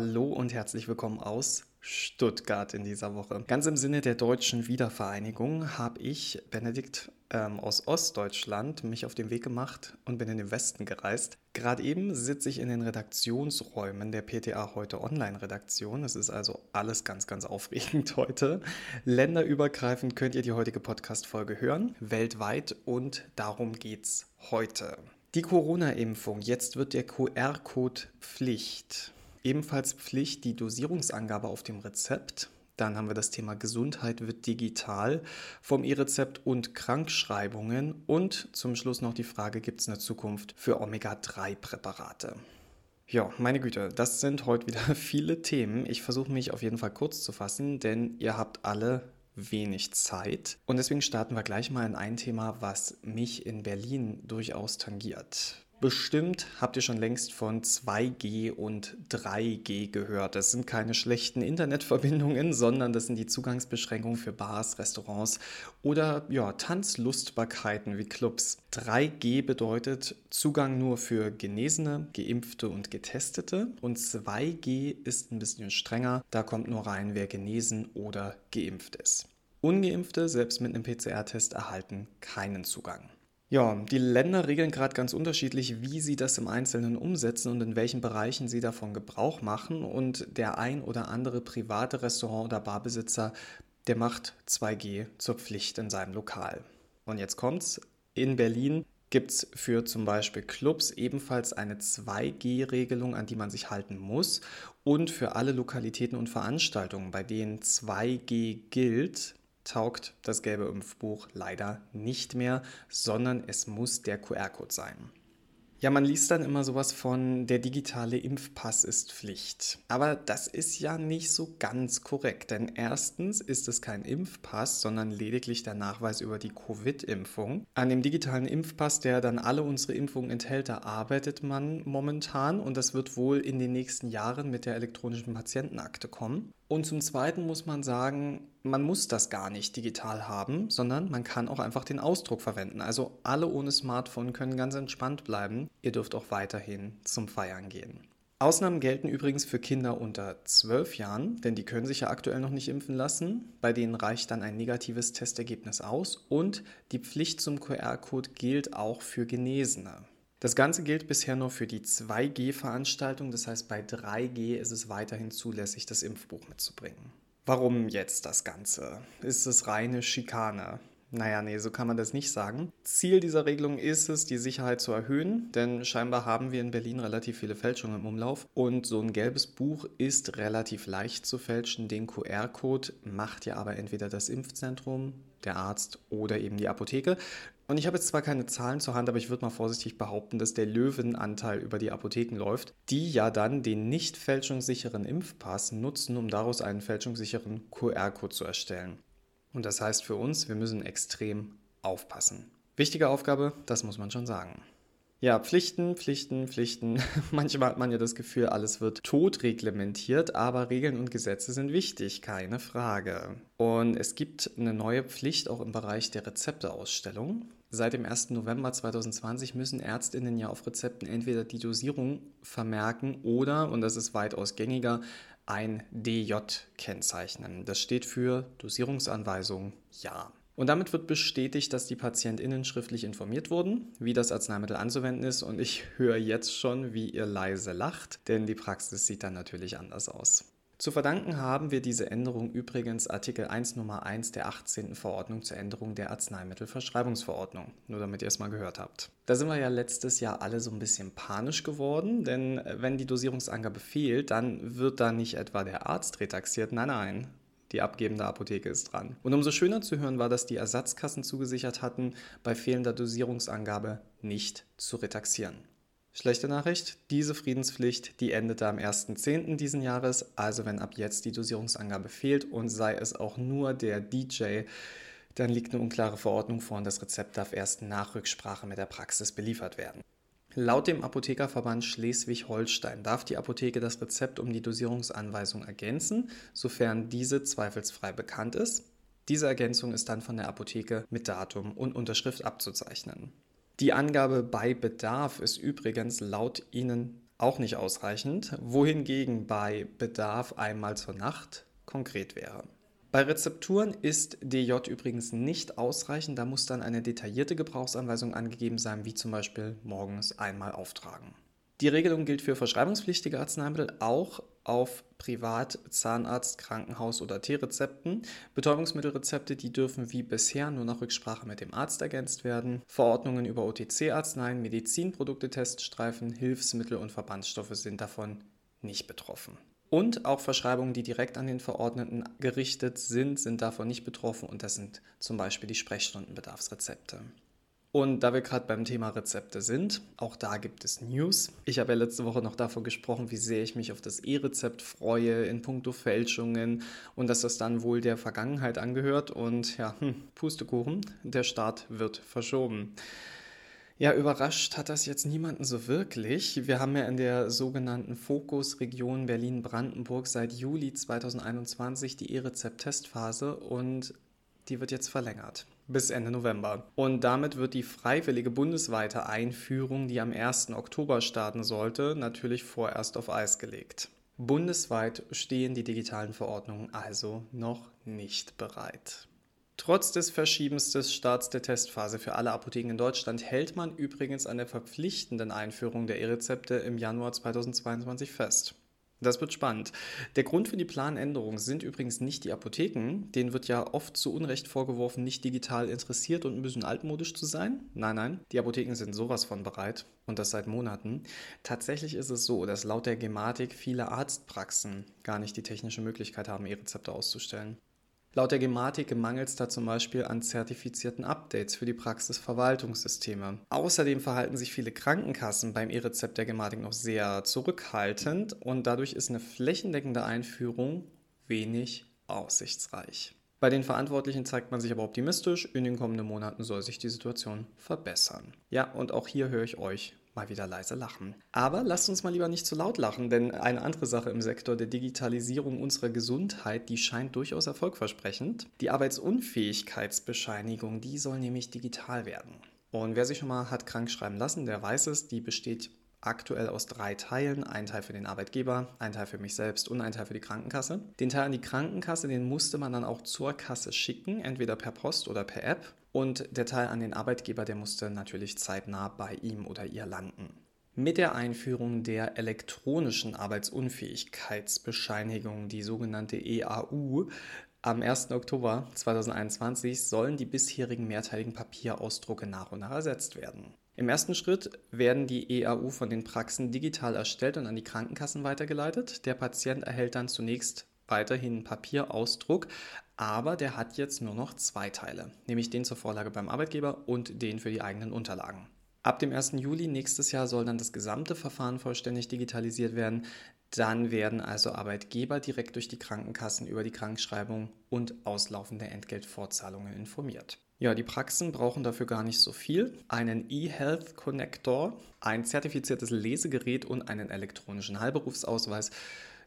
Hallo und herzlich willkommen aus Stuttgart in dieser Woche. Ganz im Sinne der deutschen Wiedervereinigung habe ich, Benedikt ähm, aus Ostdeutschland, mich auf den Weg gemacht und bin in den Westen gereist. Gerade eben sitze ich in den Redaktionsräumen der PTA heute Online-Redaktion. Es ist also alles ganz, ganz aufregend heute. Länderübergreifend könnt ihr die heutige Podcast-Folge hören, weltweit und darum geht's heute. Die Corona-Impfung. Jetzt wird der QR-Code Pflicht. Ebenfalls Pflicht die Dosierungsangabe auf dem Rezept. Dann haben wir das Thema Gesundheit wird digital vom E-Rezept und Krankschreibungen. Und zum Schluss noch die Frage, gibt es eine Zukunft für Omega-3-Präparate? Ja, meine Güte, das sind heute wieder viele Themen. Ich versuche mich auf jeden Fall kurz zu fassen, denn ihr habt alle wenig Zeit. Und deswegen starten wir gleich mal in ein Thema, was mich in Berlin durchaus tangiert. Bestimmt habt ihr schon längst von 2G und 3G gehört. Das sind keine schlechten Internetverbindungen, sondern das sind die Zugangsbeschränkungen für Bars, Restaurants oder ja, Tanzlustbarkeiten wie Clubs. 3G bedeutet Zugang nur für Genesene, Geimpfte und Getestete und 2G ist ein bisschen strenger. Da kommt nur rein, wer genesen oder geimpft ist. Ungeimpfte, selbst mit einem PCR-Test, erhalten keinen Zugang. Ja, die Länder regeln gerade ganz unterschiedlich, wie sie das im Einzelnen umsetzen und in welchen Bereichen sie davon Gebrauch machen. Und der ein oder andere private Restaurant- oder Barbesitzer, der macht 2G zur Pflicht in seinem Lokal. Und jetzt kommt's. In Berlin gibt es für zum Beispiel Clubs ebenfalls eine 2G-Regelung, an die man sich halten muss. Und für alle Lokalitäten und Veranstaltungen, bei denen 2G gilt, taugt das gelbe Impfbuch leider nicht mehr, sondern es muss der QR-Code sein. Ja, man liest dann immer sowas von, der digitale Impfpass ist Pflicht. Aber das ist ja nicht so ganz korrekt, denn erstens ist es kein Impfpass, sondern lediglich der Nachweis über die Covid-Impfung. An dem digitalen Impfpass, der dann alle unsere Impfungen enthält, da arbeitet man momentan und das wird wohl in den nächsten Jahren mit der elektronischen Patientenakte kommen. Und zum Zweiten muss man sagen, man muss das gar nicht digital haben, sondern man kann auch einfach den Ausdruck verwenden. Also alle ohne Smartphone können ganz entspannt bleiben. Ihr dürft auch weiterhin zum Feiern gehen. Ausnahmen gelten übrigens für Kinder unter 12 Jahren, denn die können sich ja aktuell noch nicht impfen lassen. Bei denen reicht dann ein negatives Testergebnis aus und die Pflicht zum QR-Code gilt auch für Genesene. Das Ganze gilt bisher nur für die 2G-Veranstaltung, das heißt bei 3G ist es weiterhin zulässig, das Impfbuch mitzubringen. Warum jetzt das Ganze? Ist es reine Schikane? Naja, nee, so kann man das nicht sagen. Ziel dieser Regelung ist es, die Sicherheit zu erhöhen, denn scheinbar haben wir in Berlin relativ viele Fälschungen im Umlauf und so ein gelbes Buch ist relativ leicht zu fälschen. Den QR-Code macht ja aber entweder das Impfzentrum, der Arzt oder eben die Apotheke. Und ich habe jetzt zwar keine Zahlen zur Hand, aber ich würde mal vorsichtig behaupten, dass der Löwenanteil über die Apotheken läuft, die ja dann den nicht fälschungssicheren Impfpass nutzen, um daraus einen fälschungssicheren QR-Code zu erstellen. Und das heißt für uns, wir müssen extrem aufpassen. Wichtige Aufgabe, das muss man schon sagen. Ja, Pflichten, Pflichten, Pflichten. Manchmal hat man ja das Gefühl, alles wird tot reglementiert, aber Regeln und Gesetze sind wichtig, keine Frage. Und es gibt eine neue Pflicht auch im Bereich der Rezepteausstellung. Seit dem 1. November 2020 müssen Ärztinnen ja auf Rezepten entweder die Dosierung vermerken oder, und das ist weitaus gängiger, ein DJ kennzeichnen. Das steht für Dosierungsanweisung Ja. Und damit wird bestätigt, dass die PatientInnen schriftlich informiert wurden, wie das Arzneimittel anzuwenden ist. Und ich höre jetzt schon, wie ihr leise lacht, denn die Praxis sieht dann natürlich anders aus. Zu verdanken haben wir diese Änderung übrigens Artikel 1 Nummer 1 der 18. Verordnung zur Änderung der Arzneimittelverschreibungsverordnung, nur damit ihr es mal gehört habt. Da sind wir ja letztes Jahr alle so ein bisschen panisch geworden, denn äh, wenn die Dosierungsangabe fehlt, dann wird da nicht etwa der Arzt retaxiert, nein, nein, die abgebende Apotheke ist dran. Und umso schöner zu hören war, dass die Ersatzkassen zugesichert hatten, bei fehlender Dosierungsangabe nicht zu retaxieren. Schlechte Nachricht, diese Friedenspflicht, die endete am 1.10. diesen Jahres, also wenn ab jetzt die Dosierungsangabe fehlt und sei es auch nur der DJ, dann liegt eine unklare Verordnung vor und das Rezept darf erst nach Rücksprache mit der Praxis beliefert werden. Laut dem Apothekerverband Schleswig-Holstein darf die Apotheke das Rezept um die Dosierungsanweisung ergänzen, sofern diese zweifelsfrei bekannt ist. Diese Ergänzung ist dann von der Apotheke mit Datum und Unterschrift abzuzeichnen. Die Angabe bei Bedarf ist übrigens laut Ihnen auch nicht ausreichend, wohingegen bei Bedarf einmal zur Nacht konkret wäre. Bei Rezepturen ist DJ übrigens nicht ausreichend, da muss dann eine detaillierte Gebrauchsanweisung angegeben sein, wie zum Beispiel morgens einmal auftragen. Die Regelung gilt für verschreibungspflichtige Arzneimittel auch auf Privat-, Zahnarzt-, Krankenhaus- oder T-Rezepten. Betäubungsmittelrezepte, die dürfen wie bisher nur nach Rücksprache mit dem Arzt ergänzt werden. Verordnungen über OTC-Arzneien, Medizinprodukte, Teststreifen, Hilfsmittel und Verbandsstoffe sind davon nicht betroffen. Und auch Verschreibungen, die direkt an den Verordneten gerichtet sind, sind davon nicht betroffen und das sind zum Beispiel die Sprechstundenbedarfsrezepte. Und da wir gerade beim Thema Rezepte sind, auch da gibt es News. Ich habe ja letzte Woche noch davon gesprochen, wie sehr ich mich auf das E-Rezept freue in puncto Fälschungen und dass das dann wohl der Vergangenheit angehört. Und ja, hm, Pustekuchen, der Start wird verschoben. Ja, überrascht hat das jetzt niemanden so wirklich. Wir haben ja in der sogenannten Fokusregion Berlin-Brandenburg seit Juli 2021 die E-Rezept-Testphase und die wird jetzt verlängert bis Ende November. Und damit wird die freiwillige bundesweite Einführung, die am 1. Oktober starten sollte, natürlich vorerst auf Eis gelegt. Bundesweit stehen die digitalen Verordnungen also noch nicht bereit. Trotz des Verschiebens des Starts der Testphase für alle Apotheken in Deutschland hält man übrigens an der verpflichtenden Einführung der E-Rezepte im Januar 2022 fest. Das wird spannend. Der Grund für die Planänderung sind übrigens nicht die Apotheken. Denen wird ja oft zu Unrecht vorgeworfen, nicht digital interessiert und ein bisschen altmodisch zu sein. Nein, nein, die Apotheken sind sowas von bereit und das seit Monaten. Tatsächlich ist es so, dass laut der Gematik viele Arztpraxen gar nicht die technische Möglichkeit haben, E-Rezepte auszustellen. Laut der Gematik mangelt es da zum Beispiel an zertifizierten Updates für die Praxisverwaltungssysteme. Außerdem verhalten sich viele Krankenkassen beim E-Rezept der Gematik noch sehr zurückhaltend und dadurch ist eine flächendeckende Einführung wenig aussichtsreich. Bei den Verantwortlichen zeigt man sich aber optimistisch, in den kommenden Monaten soll sich die Situation verbessern. Ja, und auch hier höre ich euch mal wieder leise lachen. Aber lasst uns mal lieber nicht zu laut lachen, denn eine andere Sache im Sektor der Digitalisierung unserer Gesundheit, die scheint durchaus erfolgversprechend. Die Arbeitsunfähigkeitsbescheinigung, die soll nämlich digital werden. Und wer sich schon mal hat krank schreiben lassen, der weiß es, die besteht aktuell aus drei Teilen. Ein Teil für den Arbeitgeber, ein Teil für mich selbst und ein Teil für die Krankenkasse. Den Teil an die Krankenkasse, den musste man dann auch zur Kasse schicken, entweder per Post oder per App. Und der Teil an den Arbeitgeber, der musste natürlich zeitnah bei ihm oder ihr landen. Mit der Einführung der elektronischen Arbeitsunfähigkeitsbescheinigung, die sogenannte EAU, am 1. Oktober 2021 sollen die bisherigen mehrteiligen Papierausdrucke nach und nach ersetzt werden. Im ersten Schritt werden die EAU von den Praxen digital erstellt und an die Krankenkassen weitergeleitet. Der Patient erhält dann zunächst weiterhin Papierausdruck, aber der hat jetzt nur noch zwei Teile, nämlich den zur Vorlage beim Arbeitgeber und den für die eigenen Unterlagen. Ab dem 1. Juli nächstes Jahr soll dann das gesamte Verfahren vollständig digitalisiert werden. Dann werden also Arbeitgeber direkt durch die Krankenkassen über die Krankschreibung und auslaufende Entgeltfortzahlungen informiert. Ja, die Praxen brauchen dafür gar nicht so viel. Einen eHealth Connector, ein zertifiziertes Lesegerät und einen elektronischen Heilberufsausweis.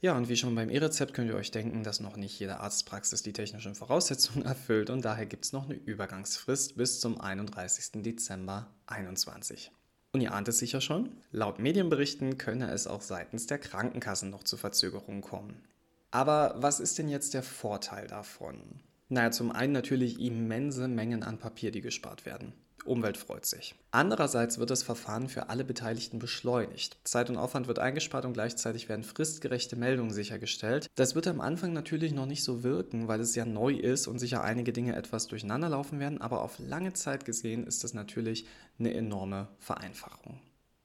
Ja, und wie schon beim E-Rezept könnt ihr euch denken, dass noch nicht jede Arztpraxis die technischen Voraussetzungen erfüllt und daher gibt es noch eine Übergangsfrist bis zum 31. Dezember 2021. Und ihr ahnt es sicher schon, laut Medienberichten könne es auch seitens der Krankenkassen noch zu Verzögerungen kommen. Aber was ist denn jetzt der Vorteil davon? Naja, zum einen natürlich immense Mengen an Papier, die gespart werden. Umwelt freut sich. Andererseits wird das Verfahren für alle Beteiligten beschleunigt. Zeit und Aufwand wird eingespart und gleichzeitig werden fristgerechte Meldungen sichergestellt. Das wird am Anfang natürlich noch nicht so wirken, weil es ja neu ist und sicher einige Dinge etwas durcheinander laufen werden, aber auf lange Zeit gesehen ist das natürlich eine enorme Vereinfachung.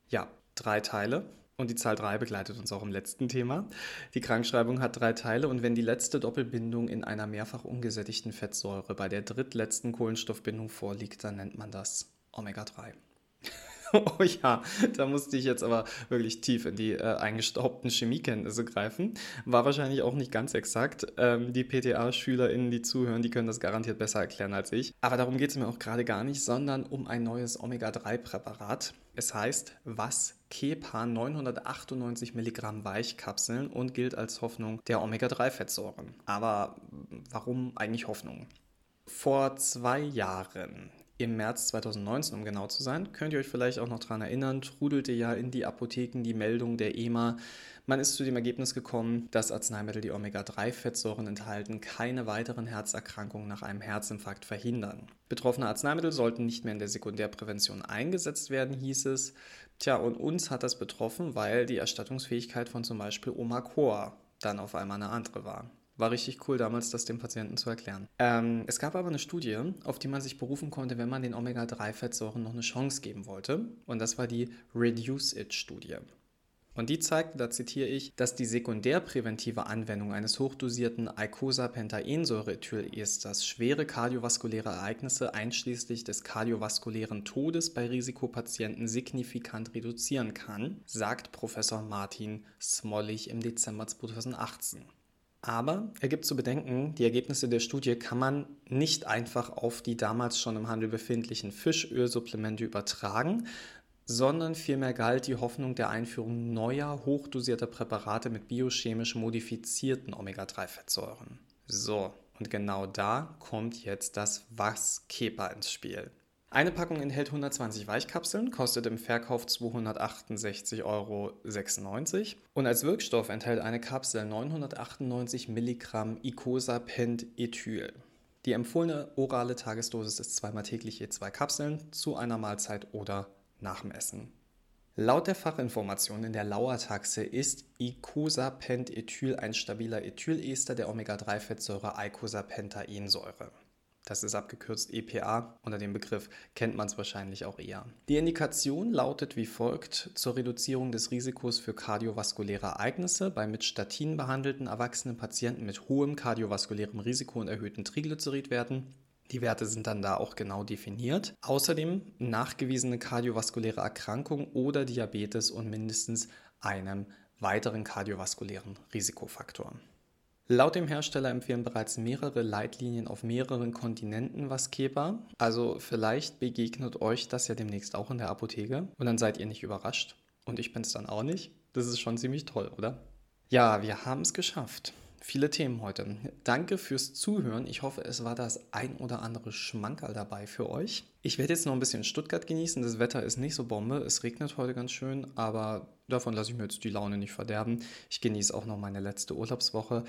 Ja, drei Teile. Und die Zahl 3 begleitet uns auch im letzten Thema. Die Krankschreibung hat drei Teile und wenn die letzte Doppelbindung in einer mehrfach ungesättigten Fettsäure bei der drittletzten Kohlenstoffbindung vorliegt, dann nennt man das Omega-3. oh ja, da musste ich jetzt aber wirklich tief in die äh, eingestaubten Chemiekenntnisse greifen. War wahrscheinlich auch nicht ganz exakt. Ähm, die PTA-SchülerInnen, die zuhören, die können das garantiert besser erklären als ich. Aber darum geht es mir auch gerade gar nicht, sondern um ein neues Omega-3-Präparat. Es heißt was Kepa 998 Milligramm Weichkapseln und gilt als Hoffnung der Omega-3-Fettsäuren. Aber warum eigentlich Hoffnung? Vor zwei Jahren Im März 2019, um genau zu sein, könnt ihr euch vielleicht auch noch daran erinnern, trudelte ja in die Apotheken die Meldung der EMA. Man ist zu dem Ergebnis gekommen, dass Arzneimittel, die Omega-3-Fettsäuren enthalten, keine weiteren Herzerkrankungen nach einem Herzinfarkt verhindern. Betroffene Arzneimittel sollten nicht mehr in der Sekundärprävention eingesetzt werden, hieß es. Tja, und uns hat das betroffen, weil die Erstattungsfähigkeit von zum Beispiel Omacor dann auf einmal eine andere war. War richtig cool damals, das dem Patienten zu erklären. Ähm, es gab aber eine Studie, auf die man sich berufen konnte, wenn man den Omega-3-Fettsäuren noch eine Chance geben wollte. Und das war die Reduce-It-Studie. Und die zeigte, da zitiere ich, dass die sekundärpräventive Anwendung eines hochdosierten Eicosapentaensäure-Ethylesters schwere kardiovaskuläre Ereignisse einschließlich des kardiovaskulären Todes bei Risikopatienten signifikant reduzieren kann, sagt Professor Martin Smollig im Dezember 2018. Aber er gibt zu bedenken, die Ergebnisse der Studie kann man nicht einfach auf die damals schon im Handel befindlichen Fischölsupplemente übertragen, sondern vielmehr galt die Hoffnung der Einführung neuer, hochdosierter Präparate mit biochemisch modifizierten Omega-3-Fettsäuren. So, und genau da kommt jetzt das Was-Kepa ins Spiel. Eine Packung enthält 120 Weichkapseln, kostet im Verkauf 268,96 Euro. Und als Wirkstoff enthält eine Kapsel 998 Milligramm Icosapent-Ethyl. Die empfohlene orale Tagesdosis ist zweimal täglich je zwei Kapseln zu einer Mahlzeit oder nach dem Essen. Laut der Fachinformation in der Lauertaxe ist Icosapent-Ethyl ein stabiler Ethylester der Omega-3-Fettsäure Eicosapentaensäure. Das ist abgekürzt EPA. Unter dem Begriff kennt man es wahrscheinlich auch eher. Die Indikation lautet wie folgt zur Reduzierung des Risikos für kardiovaskuläre Ereignisse bei mit Statin behandelten erwachsenen Patienten mit hohem kardiovaskulärem Risiko und erhöhten Triglyceridwerten. Die Werte sind dann da auch genau definiert. Außerdem nachgewiesene kardiovaskuläre Erkrankung oder Diabetes und mindestens einem weiteren kardiovaskulären Risikofaktor. Laut dem Hersteller empfehlen bereits mehrere Leitlinien auf mehreren Kontinenten Vaskepa. Also vielleicht begegnet euch das ja demnächst auch in der Apotheke und dann seid ihr nicht überrascht. Und ich bin es dann auch nicht. Das ist schon ziemlich toll, oder? Ja, wir haben es geschafft. Viele Themen heute. Danke fürs Zuhören. Ich hoffe, es war das ein oder andere Schmankerl dabei für euch. Ich werde jetzt noch ein bisschen Stuttgart genießen. Das Wetter ist nicht so Bombe. Es regnet heute ganz schön, aber davon lasse ich mir jetzt die Laune nicht verderben. Ich genieße auch noch meine letzte Urlaubswoche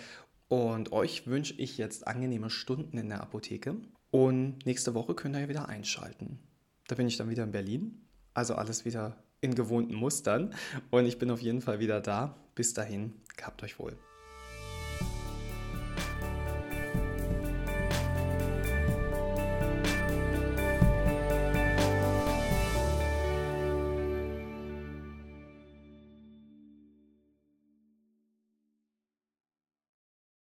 und euch wünsche ich jetzt angenehme Stunden in der Apotheke. Und nächste Woche könnt ihr wieder einschalten. Da bin ich dann wieder in Berlin. Also alles wieder in gewohnten Mustern. Und ich bin auf jeden Fall wieder da. Bis dahin, gehabt euch wohl.